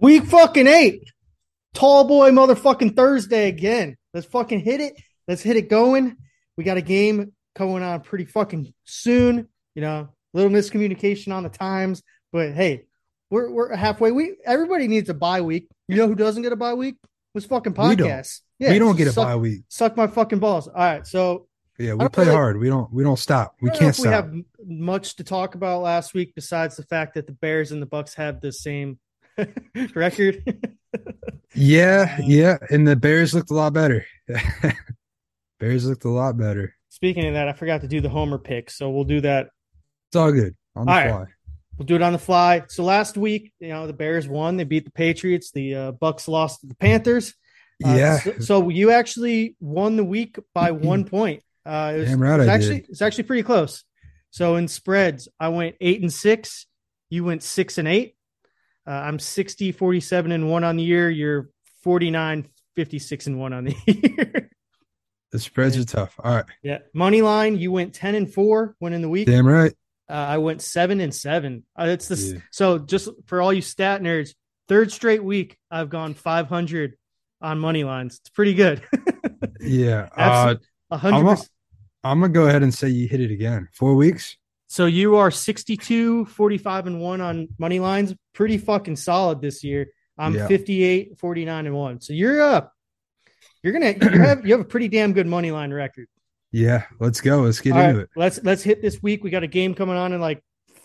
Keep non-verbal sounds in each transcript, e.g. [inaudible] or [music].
Week fucking eight. Tall boy motherfucking Thursday again. Let's fucking hit it. Let's hit it going. We got a game going on pretty fucking soon. You know, little miscommunication on the times, but hey, we're we're halfway. We everybody needs a bye week. You know who doesn't get a bye week? Was fucking We don't. Yeah, we don't get a suck, bye week. Suck my fucking balls. All right, so Yeah, we play hard. We don't. We don't stop. We can't stop. We have much to talk about last week besides the fact that the Bears and the Bucks have the same [laughs] record. [laughs] Yeah, yeah, and the Bears looked a lot better. [laughs] Bears looked a lot better. Speaking of that, I forgot to do the homer pick, so we'll do that. It's all good on the All right. fly. We'll do it on the fly. So last week, you know, the Bears won. They beat the Patriots. The uh, Bucks lost to the Panthers. Uh, yeah, So, so you actually won the week by one point. Uh, it was, Damn right it was I actually did. it's actually pretty close. So in spreads, I went eight and six. You went six and eight. Uh, I'm 60, 47 and one on the year. You're 49, 56 and one on the [laughs] year. the spreads are tough. All right, yeah. Money line, you went 10 and four winning the week. damn right. Uh, I went seven and seven. Uh, it's the Yeah. so just for all you stat nerds, third straight week I've gone 500 on money lines. It's pretty good. [laughs] Yeah, uh, Absolute- A hundred. I'm a- percent. I'm gonna go ahead and say you hit it again. Four weeks. So you are 62, 45 and one on money lines. Pretty fucking solid this year. I'm Yeah. 58, 49 and one. So you're up. You're gonna you have you have a pretty damn good money line record. Yeah, let's go. Let's get All into right, it. let's let's hit this week. We got a game coming on in like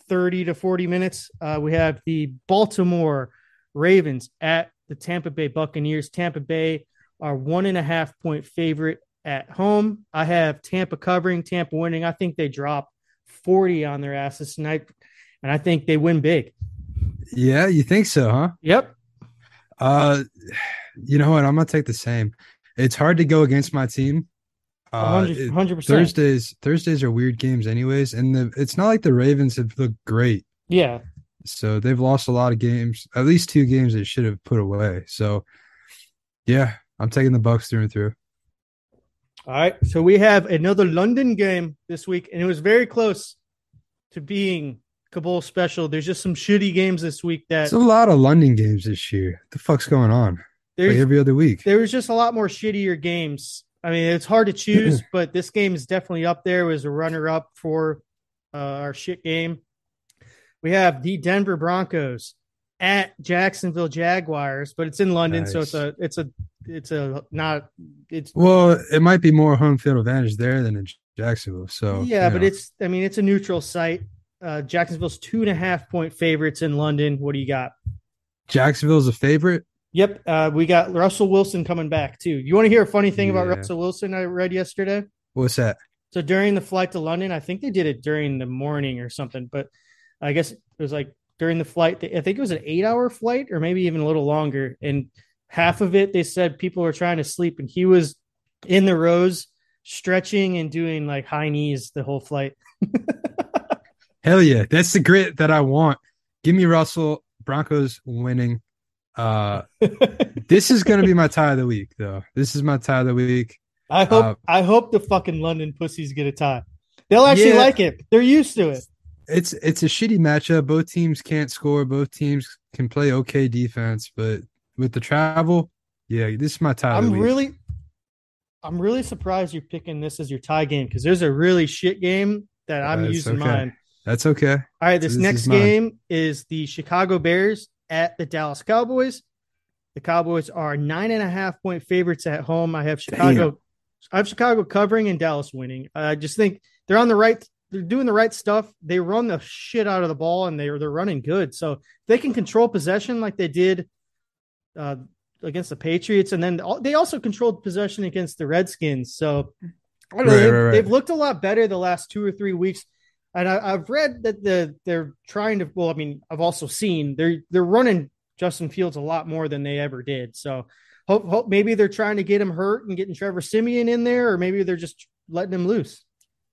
30 to 40 minutes. Uh, we have the Baltimore Ravens at the Tampa Bay Buccaneers. Tampa Bay are one and a half point favorite at home. I have Tampa covering, Tampa winning. I think they drop 40 on their asses tonight, and I think they win big. Yeah, you think so, huh? Yep. Uh, you know what? I'm gonna take the same. It's hard to go against my team. Uh, it- 100 percent. Thursdays Thursdays are weird games anyways, and the it's not like the Ravens have looked great. Yeah. So they've lost a lot of games, at least two games they should have put away. So yeah, I'm taking the Bucks through and through. All right. So we have another London game this week, and it was very close to being Kabul special. There's just some shitty games this week that It's a lot of London games this year. What the fuck's going on? Like every other week. there was just a lot more shittier games. I mean, it's hard to choose, [clears throat] but this game is definitely up there Was a runner up for uh, our shit game. We have the Denver Broncos at Jacksonville Jaguars, but it's in London, so it's a it's a it's a not it's Well, it might be more home field advantage there than in Jacksonville. So yeah, but know. it's I mean it's a neutral site. Uh, Jacksonville's two and a half point favorites in London. What do you got? Jacksonville's a favorite. Yep, uh, we got Russell Wilson coming back too. You want to hear a funny thing about Russell Wilson? I read yesterday. What's that? So during the flight to London, I think they did it during the morning or something, but I guess it was like during the flight. I think it was an eight-hour flight or maybe even a little longer. And half of it, they said people were trying to sleep, and he was in the rows, stretching and doing like high knees the whole flight. [laughs] Hell yeah, that's the grit that I want. Give me Russell Broncos winning. Uh, [laughs] this is gonna be my tie of the week, though. This is my tie of the week. I hope Uh, I hope the fucking London pussies get a tie. They'll actually Yeah. like it. They're used to it. It's it's a shitty matchup. Both teams can't score. Both teams can play okay defense, but with the travel, yeah, this is my tie. I'm really I'm really surprised you're picking this as your tie game because there's a really shit game that I'm That's using okay. mine. That's okay. All right, this, This next is game is the Chicago Bears at the Dallas Cowboys. The Cowboys are nine and a half point favorites at home. I have Chicago. I have Chicago covering and Dallas winning. I just think they're on the right. They're doing the right stuff. They run the shit out of the ball, and they're they're running good. So they can control possession like they did uh, against the Patriots, and then they also controlled possession against the Redskins. So I don't know, Right, they've, right, they've looked a lot better the last two or three weeks. And I, I've read that the they're trying to. Well, I mean, I've also seen they're they're running Justin Fields a lot more than they ever did. So hope, hope maybe they're trying to get him hurt and getting Trevor Siemian in there, or maybe they're just letting him loose.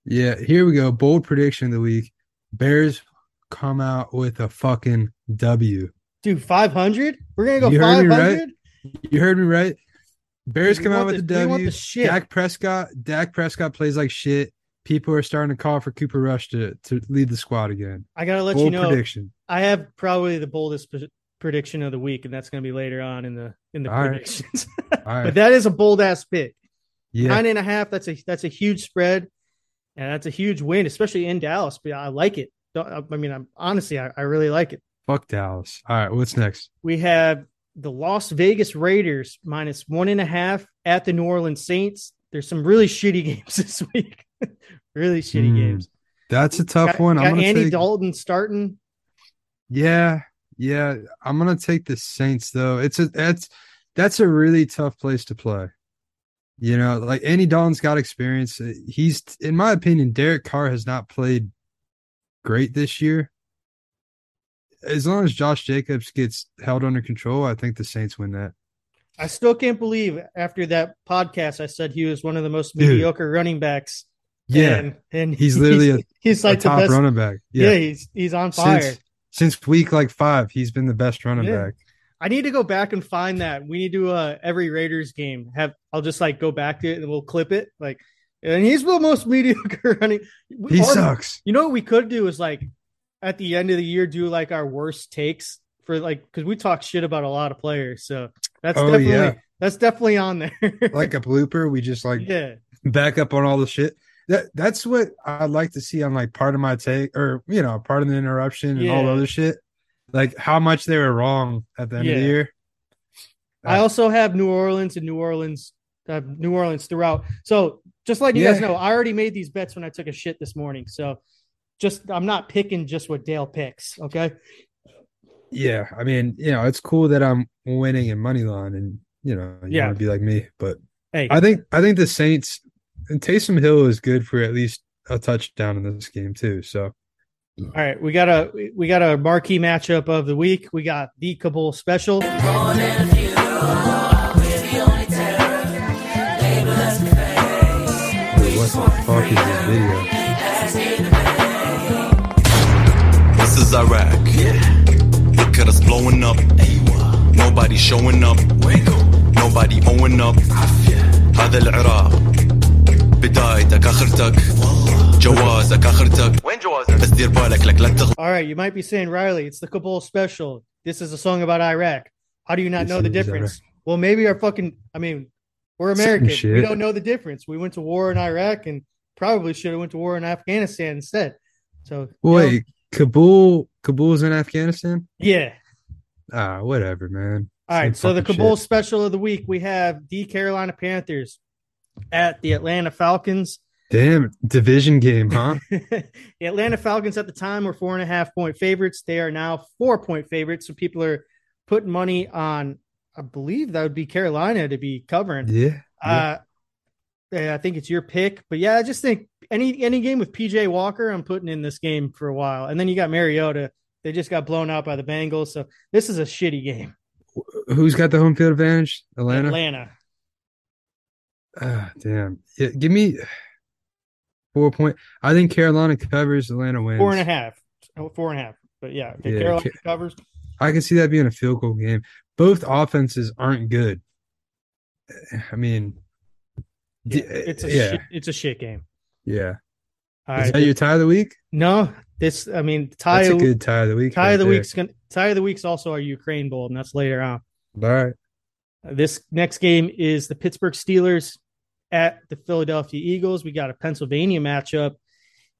Yeah, here we go. Bold prediction of the week. Bears come out with a fucking W. Dude, five hundred? We're gonna go You heard right. You heard me right. Bears We come out with the- the W. the. Dak Prescott. Dak Prescott plays like shit. People are starting to call for Cooper Rush to to lead the squad again. I gotta let Bold you know, prediction. I have probably the boldest p- prediction of the week, and that's going to be later on in the in the All right. predictions. [laughs] All right. but that is a bold ass pick. yeah. Nine and a half. That's a that's a huge spread, and that's a huge win, especially in Dallas. But I like it. I mean, I'm honestly, I, I really like it. Fuck Dallas. All right. What's next? We have the Las Vegas Raiders minus one and a half at the New Orleans Saints. There's some really shitty [laughs] games this week. [laughs] really shitty Hmm. games. That's a tough got, one. I'm got gonna Andy take. Dalton starting. Yeah, yeah. I'm gonna take the Saints though. It's a that's that's a really tough place to play. You know, like Andy Dalton's got experience. He's, in my opinion, Derek Carr has not played great this year. As long as Josh Jacobs gets held under control, I think the Saints win that. I still can't believe after that podcast I said he was one of the most Dude. mediocre running backs. Yeah, and, and [laughs] he's literally a, [laughs] he's a like the best. running back. Yeah. Yeah, he's he's on fire. since since week like five, he's been the best running Yeah. back. I need to go back and find that. We need to uh every Raiders game have I'll just like go back to it and we'll clip it like and he's the most [laughs] mediocre running. He Or- sucks. You know what we could do is like at the end of the year do like our worst takes for like because we talk shit about a lot of players. So that's Oh, definitely yeah. that's definitely on there. [laughs] Like a blooper, we just like yeah. back up on all the shit. That that's what I'd like to see on like part of my take or you know part of the interruption and all the other shit. Like how much they were wrong at the end of the year. I also have New Orleans and New Orleans, uh, New Orleans throughout. So just letting you guys know, I already made these bets when I took a shit this morning. So just I'm not picking just what Dale picks. Okay. Yeah, I mean, you know, it's cool that I'm winning in money line, and you know, you Yeah. want to be like me. But Hey, I think I think the Saints and Taysom Hill is good for at least a touchdown in this game too. So all right, we got a we got a marquee matchup of the week. We got the Kabul special. what the fuck is this video? This is Iraq. Look at us blowing up. Nobody showing up. Nobody owing up. هذا العراق بدايتك اخرتك جوازك اخرتك وين جوازك بس دير بالك لك لا تغلط All right, you might be saying Riley, it's the Kabul special. This is a song about Iraq. How do you not This know the is difference? Well, maybe our fucking. I mean, we're Same American. We shit. don't know the difference. We went to war in Iraq and probably should have went to war in Afghanistan instead. So you know, Wait, Kabul, Kabul's in Afghanistan? yeah. Ah, whatever, man. All right, Same so the Kabul shit. special of the week, we have the Carolina Panthers at the Atlanta Falcons. Damn, division game, huh? [laughs] the Atlanta Falcons at the time were four and a half point favorites. They are now four point favorites. So people are putting money on, I believe that would be Carolina to be covering. yeah. Uh, yeah, I think it's your pick, but yeah, I just think any any game with PJ Walker, I'm putting in this game for a while. And then you got Mariota. They just got blown out by the Bengals, so this is a shitty game. Who's got the home field advantage? Atlanta. Atlanta. Ah, damn. Yeah, give me four point. I think Carolina covers. Atlanta wins. Four and a half. Oh, Four and a half. But yeah, okay, Yeah, Carolina Ca- covers. I can see that being a field goal game. Both offenses aren't good. I mean, Yeah, it's a yeah, shit, it's a shit game. yeah. All Is right. that your tie of the week? no, this I mean tie That's a good tie of the week. tie right of the there. week's gonna tie of the week's also our Ukraine Bowl, and that's later on. All right. This next game is the Pittsburgh Steelers at the Philadelphia Eagles. We got a Pennsylvania matchup.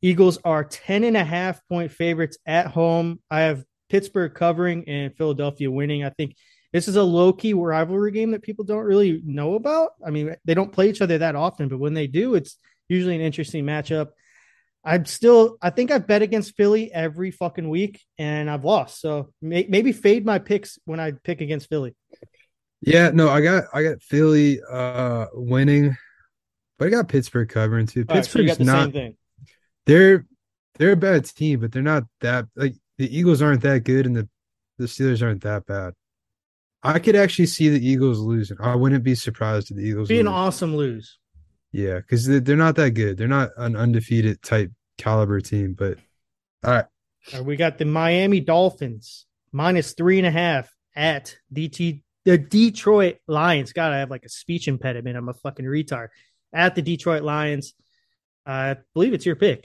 Eagles are 10 and a half point favorites at home. I have Pittsburgh covering and Philadelphia winning. I think this is a low key rivalry game that people don't really know about. I mean, they don't play each other that often, but when they do, it's usually an interesting matchup. I'm still, I think I've bet against Philly every fucking week and I've lost. So may, maybe fade my picks when I pick against Philly. Yeah, no, I got I got Philly uh winning, but I got Pittsburgh covering too. All right, so Pittsburgh's the not they're they're a bad team, but they're not that like the Eagles aren't that good and the the Steelers aren't that bad. I could actually see the Eagles losing. I wouldn't be surprised if the Eagles Be an lose. awesome lose. Yeah, because they're, not that good. They're not an undefeated type caliber team. But all right, All right, we got the Miami Dolphins minus three and a half at DT the Detroit Lions. God, I have like a speech impediment. I'm a fucking retard. At the Detroit Lions. I believe it's your pick.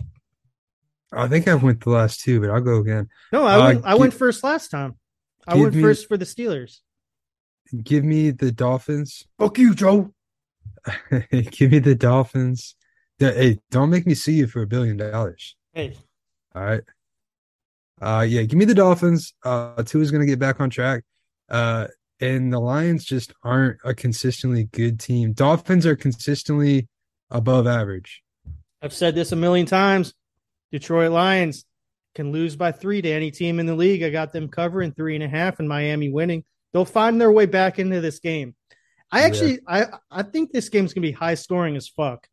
I think I went the last two, but I'll go again. No, I Uh, went, I gi- went first last time. I went me- first for the Steelers. Give me the Dolphins. Fuck you, Joe. [laughs] Give me the Dolphins. Hey, don't make me see you for a billion dollars. Hey, All right. Uh yeah, give me the Dolphins. Uh Tua's gonna get back on track. Uh and the Lions just aren't a consistently good team. Dolphins are consistently above average. I've said this a million times. Detroit Lions can lose by three to any team in the league. I got them covering three and a half and Miami winning. They'll find their way back into this game. I actually, I, I think this game's gonna be high scoring as fuck.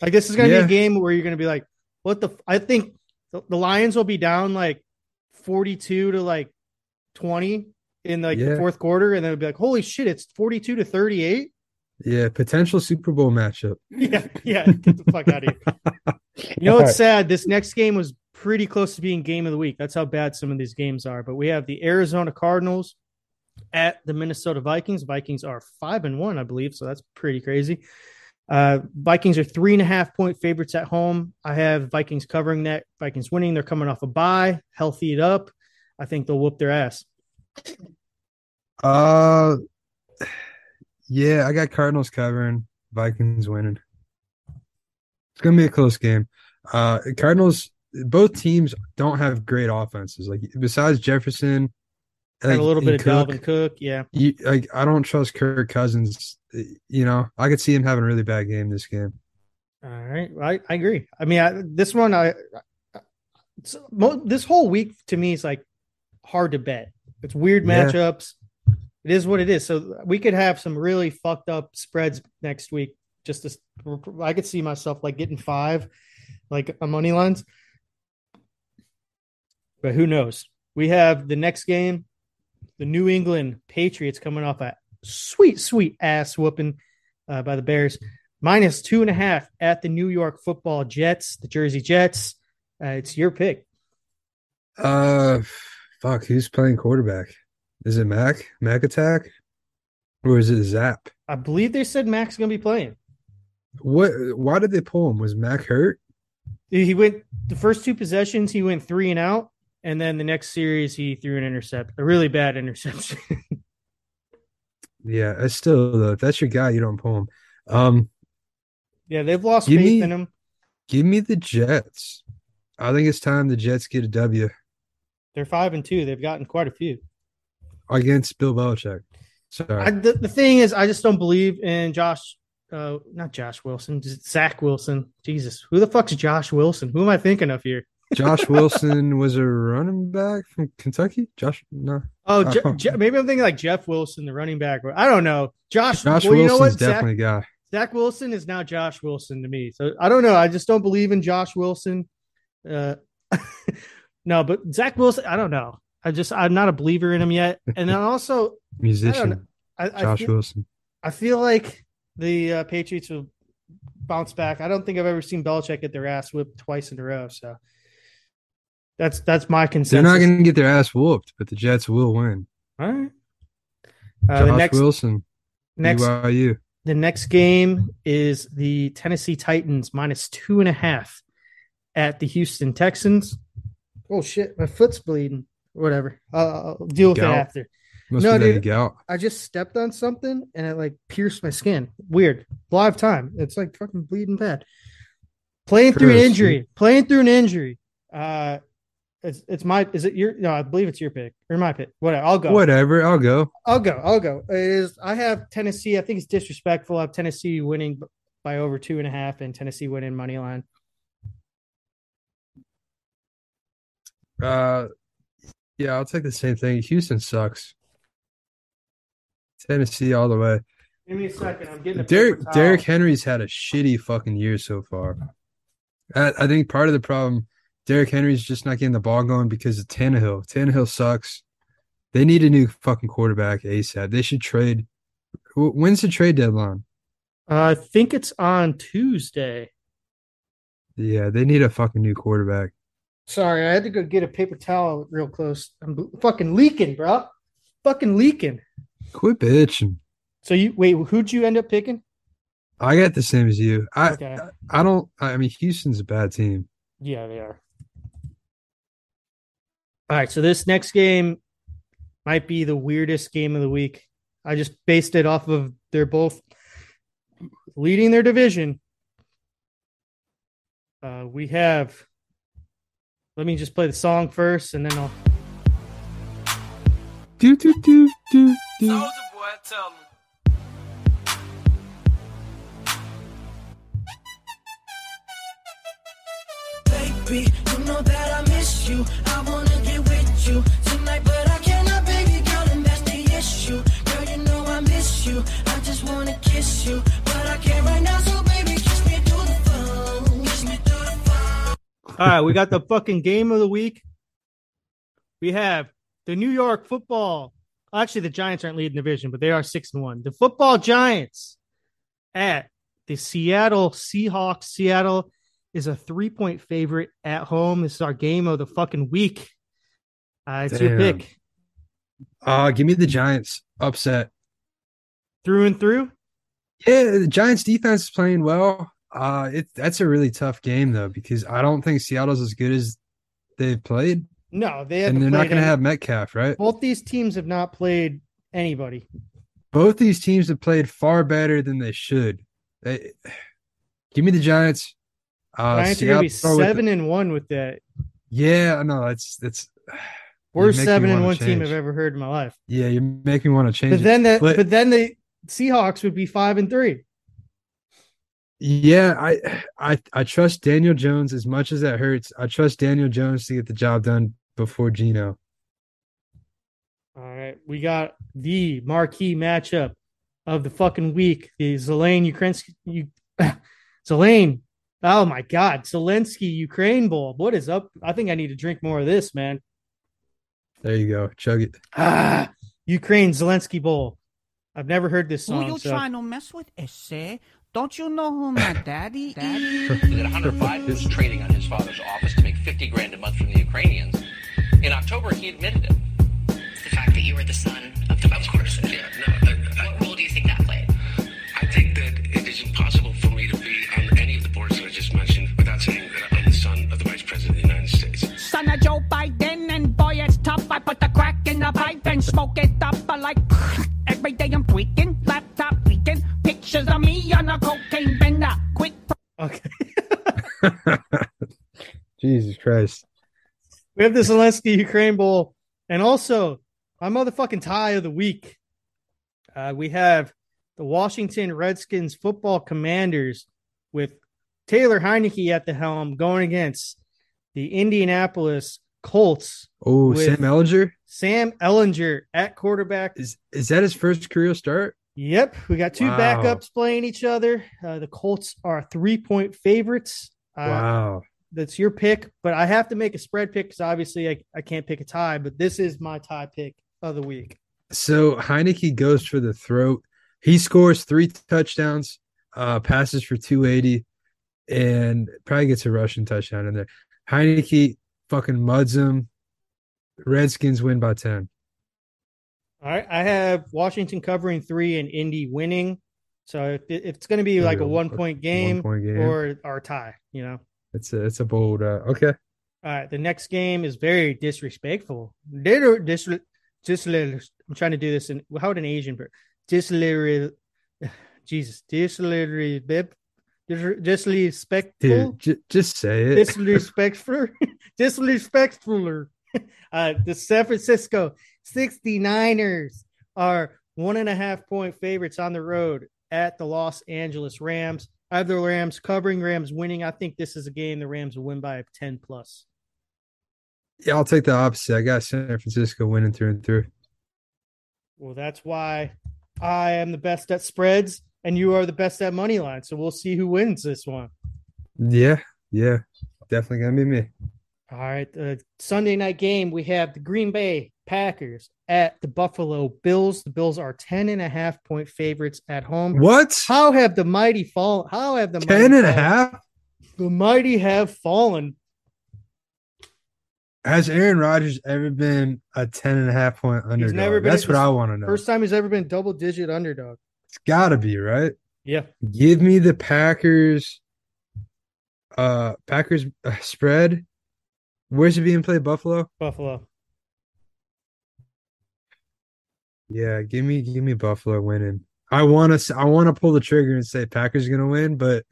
Like this is gonna Yeah. be a game where you're gonna be like, what the? f- I think the, the Lions will be down like forty-two to like twenty in like the fourth quarter, and then it'll be like, holy shit, it's forty-two to thirty-eight. Yeah, potential Super Bowl matchup. [laughs] Yeah, yeah, get the fuck out of here. [laughs] You know what's sad? This next game was pretty close to being game of the week. That's how bad some of these games are. But we have the Arizona Cardinals at the Minnesota Vikings. Vikings are five and one, I believe, so that's pretty crazy. Uh, Vikings are three and a half point favorites at home. I have Vikings covering that. Vikings winning. They're coming off a bye, healthy it up. I think they'll whoop their ass. Uh yeah, I got Cardinals covering, Vikings winning. It's gonna be a close game. Uh Cardinals both teams don't have great offenses. Like besides Jefferson And a little bit of Cook, Dalvin Cook. Yeah. You, like I don't trust Kirk Cousins. You know, I could see him having a really bad game this game. All right, I, I agree. I mean, I, this one, I, mo- this whole week to me is like hard to bet. It's weird Yeah. matchups. It is what it is. So we could have some really fucked up spreads next week. Just to, I could see myself like getting five, like a money lines. But who knows? We have the next game, the New England Patriots coming off a sweet, sweet ass whooping uh, by the Bears minus two and a half at the New York Football Jets, the Jersey Jets. Uh, it's your pick. Uh, fuck, who's playing quarterback? Is it Mac? Mac attack, or is it Zappe? I believe they said Mac's going to be playing. What? Why did they pull him? Was Mac hurt? He went the first two possessions, he went three and out, and then the next series he threw an intercept, a really bad [laughs] interception. Yeah, I still though. If that's your guy, you don't pull him. Um, yeah, they've lost faith me- in him. give me the Jets. I think it's time the Jets get a W They're five and two. They've gotten quite a few. against Bill Belichick. Sorry. I, the, the thing is, I just don't believe in Josh. Uh, not Josh Wilson, Zach Wilson. Jesus, who the fuck's Josh Wilson? Who am I thinking of here? Josh Wilson was a running back from Kentucky. Josh, no, Oh, Je-. Je- maybe I'm thinking like Jeff Wilson, the running back. I don't know. Josh. Josh well, you know Wilson's what? Zach, definitely a guy. Zach Wilson is now Josh Wilson to me. So I don't know. I just don't believe in Josh Wilson. Uh, [laughs] no, but Zach Wilson, I don't know. I just I'm not a believer in him yet. And then also, Musician I, I, Josh feel, Wilson. I feel like the uh, Patriots will bounce back. I don't think I've ever seen Belichick get their ass whipped twice in a row. So that's that's my consensus. They're not going to get their ass whooped, but the Jets will win. All right. Uh, Josh the next Wilson, next BYU. The next game is the Tennessee Titans minus two and a half at the Houston Texans. Oh shit, my foot's bleeding. Whatever, I'll, I'll deal with Gout. it after. Must No, dude. gout. I just stepped on something and it like pierced my skin. Weird. Live time. It's like fucking bleeding bad. Playing through an injury. Playing through an injury. Uh, it's it's my. Is it your? No, I believe it's your pick or my pick. Whatever. I'll go. Whatever, I'll go. I'll go. I'll go. It is I have Tennessee. I think it's disrespectful. I have Tennessee winning by over two and a half, and Tennessee winning money line. Uh, yeah, I'll take the same thing. Houston sucks. Tennessee all the way. Give me a second. I'm getting a Derek. Derrick Henry's had a shitty fucking year so far. I, I think part of the problem, Derrick Henry's just not getting the ball going because of Tannehill. Tannehill sucks. They need a new fucking quarterback ASAP. They should trade. When's the trade deadline? Uh, I think it's on Tuesday. Yeah, they need a fucking new quarterback. Sorry, I had to go get a paper towel real close. I'm fucking leaking, bro. Fucking leaking. Quit bitching. So you wait. Who'd you end up picking? I got the same as you. I Okay. I don't. I mean, Houston's a bad team. Yeah, they are. All right. So this next game, might be the weirdest game of the week. I just based it off of they're both leading their division. Uh, we have. Let me just play the song first, and then I'll. Do do do do do. Soldier boy, tell me. Baby, you know that I miss you. I wanna get you tonight, but I cannot, baby girl, and that's the issue. Girl, you know I miss you. I just wanna kiss you, but I can't right now, so baby, kiss me through the phone. Kiss me through the phone. All right, we got the fucking game of the week. We have the New York Football. Actually, the Giants aren't leading the division, but they are six and one. The Football Giants at the Seattle Seahawks. Seattle is a three point favorite at home. This is our game of the fucking week. Uh, it's your pick Uh, give me the Giants upset. through and through. Yeah, the Giants defense is playing well. Uh, it that's a really tough game though because I don't think Seattle's as good as they've played, No, they and they're not going to have Metcalf, right? both these teams have not played anybody. Both these teams have played far better than they should. They- give me the Giants. Uh, Giants are gonna be seven and one with that. Yeah, I know that's that's Worst seven and one team. I've ever heard in my life. yeah. You make me want to change. But then the But- but then the Seahawks would be five and three. Yeah, I I I trust Daniel Jones as much as that hurts. I trust Daniel Jones to get the job done before Geno. All right, we got the marquee matchup of the fucking week: the Zelane Ukrainsky, you, [laughs] Zelane. Oh my God, Zelensky Ukraine Bowl. What is up? I think I need to drink more of this, man. There you go. Chug it. Ah, Ukraine Zelensky Bowl. I've never heard this Who you so- trying to mess with, Esse? Don't you know who my [laughs] daddy daddy? that Hunter Biden was trading on his father's office to make 50 grand a month from the Ukrainians. In October, he admitted it. the fact that you were the son of the Of course, yeah. No, smoke it up. I like [clears throat] every day I'm tweaking, laptop leaking, pictures of me on a cocaine bender. Quick [laughs] Okay. [laughs] Jesus Christ. We have the Zelensky Ukraine Bowl, and also my motherfucking tie of the week. Uh, we have the Washington Redskins football commanders with Taylor Heinicke at the helm going against the Indianapolis Colts. Oh, Sam Ehlinger Sam Ehlinger at quarterback. is is that his first career start? Yep, we got two Wow. backups playing each other. Uh, the Colts are three point favorites. Uh, wow. That's your pick, but I have to make a spread pick because obviously I, I can't pick a tie, but this is my tie pick of the week. So Heinicke goes for the throat. He scores three touchdowns, uh, passes for 280, and probably gets a rushing touchdown in there. Heinicke fucking muds him. Redskins win by 10. All right, I have Washington covering three and Indy winning. So if, it's going to be like a one point game, game. or our tie, you know. it's a it's a bold uh, okay. All right, the next game is very disrespectful. Dis, dis, dis, I'm trying to do this in how would an Asian person? Disli, [sighs] Jesus, disli, disrespectful. Dude, j- just say it. disrespectful, [laughs] disrespectful. [laughs] Uh, the San Francisco 69ers are one and a half point favorites on the road at the Los Angeles Rams. I have the Rams covering, Rams winning. I think this is a game the Rams will win by 10 plus. yeah, I'll take the opposite. I got San Francisco winning through and through. Well, that's why I am the best at spreads and you are the best at money line. So we'll see who wins this one. Yeah, yeah. Definitely gonna be me. All right. The Sunday night game, we have the Green Bay Packers at the Buffalo Bills. The Bills are 10 and a half point favorites at home. What? How have the mighty fallen? How have the mighty Ten and a half? The mighty have fallen. Has Aaron Rodgers ever been a 10 and a half point underdog? never been That's what I want to know. First time he's ever been double digit underdog. It's gotta be, right? Yeah. Give me the Packers uh Packers uh, spread. Where's it being played? Buffalo? Buffalo. Yeah, give me give me Buffalo winning. I want to I want to pull the trigger and say Packers going to win, but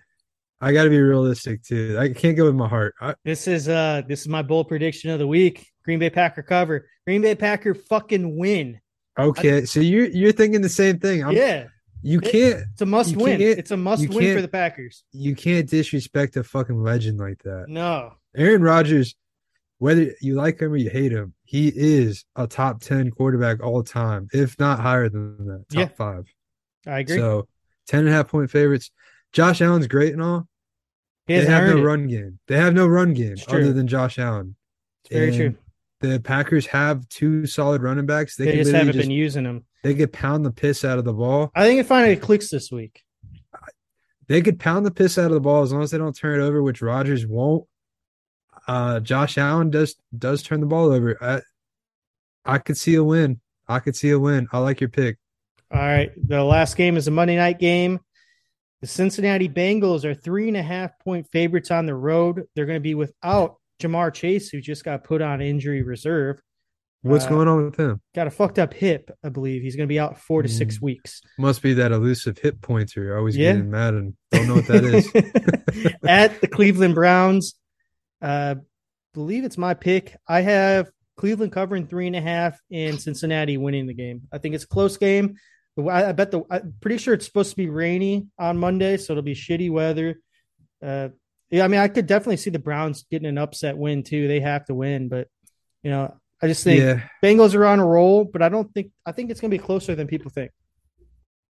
I got to be realistic too. I can't go with my heart. I, This is uh this is my bold prediction of the week. Green Bay Packer cover. Green Bay Packer fucking win. okay, so you're you're thinking the same thing. I'm, yeah, you can't it's a must win. It's a must win for the Packers. you can't disrespect a fucking legend like that. No. Aaron Rodgers, whether you like him or you hate him, he is a top 10 quarterback all time, if not higher than that, top Yeah. five. I agree. So 10 and a half point favorites. Josh Allen's great and all. he They have no it. run game. They have no run game other than Josh Allen. It's very And true. The Packers have two solid running backs. They, they just haven't just, been using them. they could pound the piss out of the ball. I think it finally clicks this week. They could pound the piss out of the ball as long as they don't turn it over, which Rodgers won't. Uh, Josh Allen does does turn the ball over. I, I could see a win. I could see a win. I like your pick. All right. The last game is a Monday night game. The Cincinnati Bengals are three and a half point favorites on the road. They're going to be without Ja'Marr Chase, who just got put on injury reserve. What's Uh, going on with him? Got a fucked up hip, I believe. He's going to be out four to six Mm. weeks. Must be that elusive hip pointer. I always Yeah. get mad and don't know what that is. [laughs] At the Cleveland Browns, uh, believe it's my pick. I have Cleveland covering three and a half and Cincinnati winning the game. I think it's a close game. I, I bet the I'm pretty sure it's supposed to be rainy on Monday, so it'll be shitty weather. Uh, yeah, I mean, I could definitely see the Browns getting an upset win too. They have to win, but you know, I just think yeah, Bengals are on a roll. But I don't think I think it's going to be closer than people think.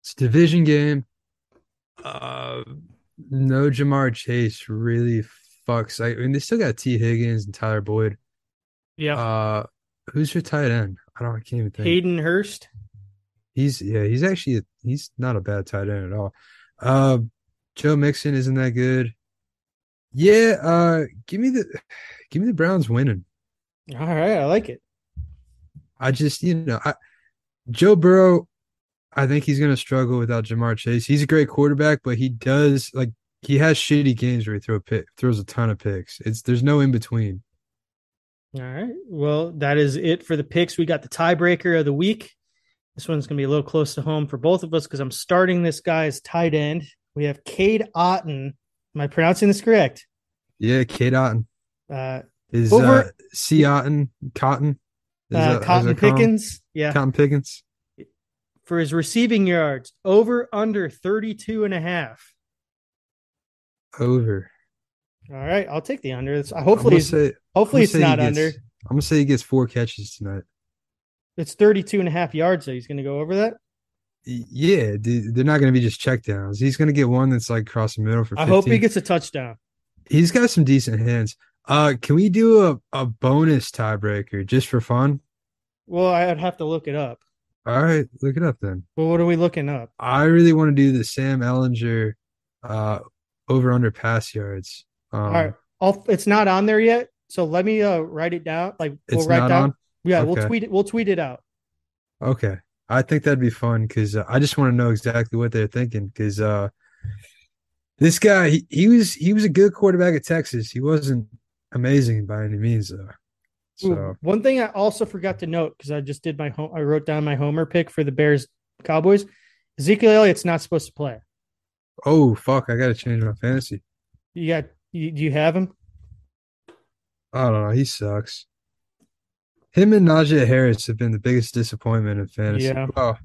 it's a division game. Uh, no Ja'Marr Chase really fucks. I, mean, they still got Tee Higgins and Tyler Boyd. Yeah, Uh, who's your tight end? I don't. I can't even think. Hayden Hurst. He's yeah, he's actually a, he's not a bad tight end at all. Uh, Joe Mixon isn't that good. Yeah, uh, give me the [sighs] give me the Browns winning. All right, I like it. I just you know I Joe Burrow, I think he's gonna struggle without Ja'Marr Chase. He's a great quarterback, but he does like he has shitty games where he throw a pick, throws a ton of picks. It's there's no in between. All right. Well, that is it for the picks. We got the tiebreaker of the week. This one's going to be a little close to home for both of us because I'm starting this guy as tight end. We have Cade Otton. Am I pronouncing this correct? Yeah, Cade Otton Uh, is Over- uh, C Otten Cotton. Is uh, that- Cotton? Pickens. Yeah. Cotton Pickens. For his receiving yards, over under 32 and a half. Over. All right. I'll take the under. It's, hopefully, gonna say hopefully it's not he under. I'm gonna say he gets four catches tonight. It's 32 and a half yards. So he's going to go over that. Yeah, dude, they're not gonna be just check downs. He's gonna get one that's like across the middle for. 15. I hope he gets a touchdown. He's got some decent hands. Uh, can we do a, a bonus tiebreaker just for fun? Well, I'd have to look it up. All right, look it up then. Well, what are we looking up? I really want to do the Sam Ehlinger uh over under pass yards. Um, All right. I'll, it's not on there yet. So let me uh, write it down. Like we'll It's write not down. on? Yeah, we'll tweet it. We'll tweet it out. Okay. I think that'd be fun because uh, I just want to know exactly what they're thinking because uh, this guy he, he was he was a good quarterback at Texas. He wasn't amazing by any means though. So one thing I also forgot to note because I just did my home. I wrote down my homer pick for the Bears Cowboys. Ezekiel Elliott's not supposed to play. Oh fuck, I gotta change my fantasy. You got? You, do you have him? I don't know. He sucks. Him and Najee Harris have been the biggest disappointment in fantasy. Yeah. Oh,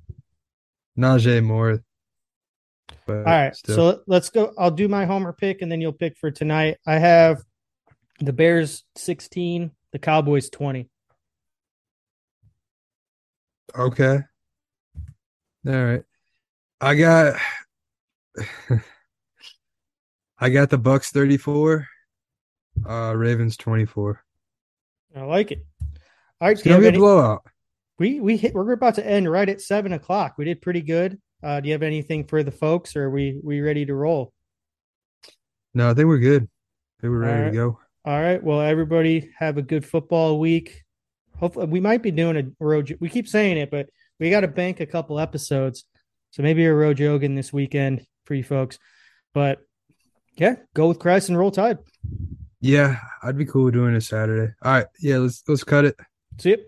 Najee more. All right. still. So let's go. I'll do my homer pick and then you'll pick for tonight. I have the Bears 16, the Cowboys 20. Okay. All right. I got [laughs] I got the Bucks 34, uh Ravens 24. I like it. All right. It's gonna be a blowout. we we hit. We're about to end right at seven o'clock. We did pretty good. Uh, do you have anything for the folks, or are we we ready to roll? No, I think we're good. I think we're ready All to go. All right. Well, everybody have a good football week. Hopefully, we might be doing a road. We keep saying it, but we got to bank a couple episodes. So maybe a road jogging this weekend for you folks. But yeah, go with Christ and roll tide. Yeah, I'd be cool doing it Saturday. All right. Yeah, let's let's cut it. See you.